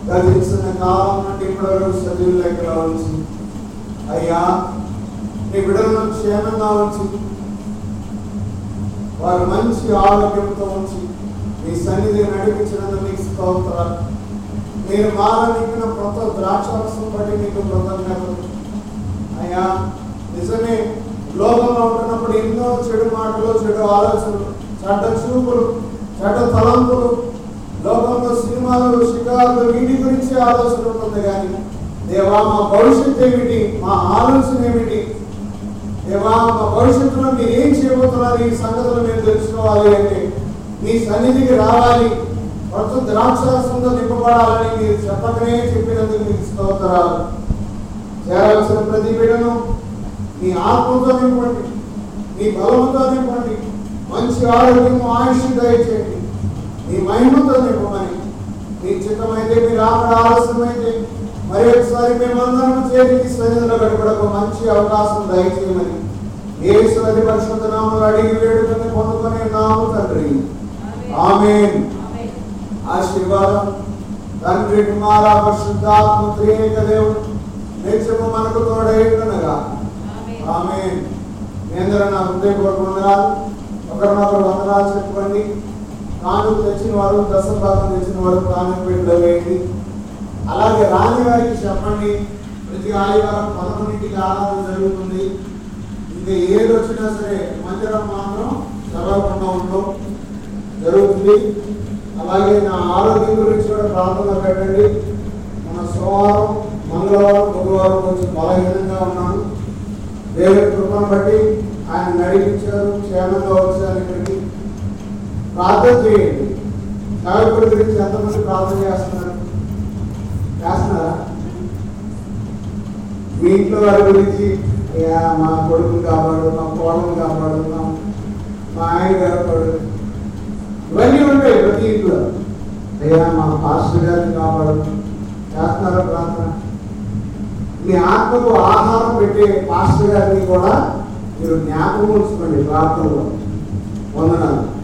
గతించిన కాలం నుండి ఇప్పటివరకు సజీవుల లెక్కలో ఉంచి అయ్యా నీ బిడ్డలను క్షేమంగా ఉంచి వారు మంచి ఆరోగ్యంతో ఉంచి మీ సన్నిధి నడిపించినందుకు మీకు స్తోత్రాలు. మీరు మారనిపిన కొత్త ద్రాక్షరసం బట్టి మీకు కృతజ్ఞతలు. అయ్యా నిజమే లోకంలో ఉంటున్నప్పుడు ఎన్నో చెడు మాటలు చెడు ఆలోచనలు చెడ్డ చూపులు చెడ్డ తలంపులు లోకంలో సినిమాలు షికారులు వీటి గురించి ఆలోచన ఉంటుంది కానీ దేవా మా భవిష్యత్ ఏమిటి? మా ఆలోచన ఏమిటి? దేవా మా భవిష్యత్తులో మీరు ఏం చేయబోతున్నారు? ఈ సంగతులు మీరు తెలుసుకోవాలి అంటే మీ సన్నిధికి రావాలి. కొత్త ద్రాక్షరసంతో నింపబడాలని మీరు చెప్పకనే చెప్పినందుకు మీకు స్తోత్రాలు. చేరాల్సిన ప్రతి బిడ్డను మీ ఆత్మతో నింపండి. మీ బలముతో నింపండి. మంచి ఆరోగ్యం ఆయుష్ దయచేయండి. మీ మహిమతో నింపమని మీ చిత్తమైతే మీరు ఆపడ ఆలస్యమైతే మరి ఒకసారి మేమందరం చేతికి సన్నిధిలో గడపడకు మంచి అవకాశం దయచేయమని. యేసుని పరిశుద్ధ నామలు అడిగి వేడుకొని పొందుకునే నాము తండ్రి. ఆమె ఆశీర్వాదం. తండ్రి కుమార పరిశుద్ధాత్మ త్రియేక దేవుడు నిత్యము మనకు తోడైండనగా ఆమేన్. మీ అందరూ నా హృదయపూర్వక వందనాలు. ఒకరినొకరు వందనాలు చెప్పుకోండి. కానుక తెచ్చిన వారు దశ భాగం తెచ్చిన వారు కానుక పెట్టడం వేయండి అలాగే రాని వారికి చెప్పండి. ప్రతి ఆదివారం పదకొండింటికి ఆరాధన జరుగుతుంది. ఇంకా ఏది వచ్చినా సరే మందిరం మాత్రం చదవకుండా ఉండడం జరుగుతుంది. అలాగే నా ఆరోగ్యం గురించి కూడా ప్రార్థన పెట్టండి. మన సోమవారం మంగళవారం గురువారం కొంచెం బలహీనంగా ఉన్నాను. దేవుని కృపను బట్టి ఆయన నడిపించారు క్షేమంగా వచ్చారు ఇక్కడికి. ప్రార్థన చేయండి. సేవకుడి గురించి ఎంతమంది ప్రార్థన చేస్తున్నారు? చేస్తున్నారా మీ ఇంట్లో వారి గురించి మా కొడుకు కాపాడు మా కోడలు కాపాడు మా- మా ఆయన కాపాడు ఇవన్నీ ఉంటాయి ప్రతి ఇంట్లో. అయ్యా మా పాస్టర్ గారిని కాపాడు. చేస్తున్నారా ప్రార్థన? మీ ఆత్మకు ఆహారం పెట్టే పాస్టర్ గారిని కూడా మీరు జ్ఞాపకం ఉంచుకోండి ప్రార్థనలో. వందనాలు.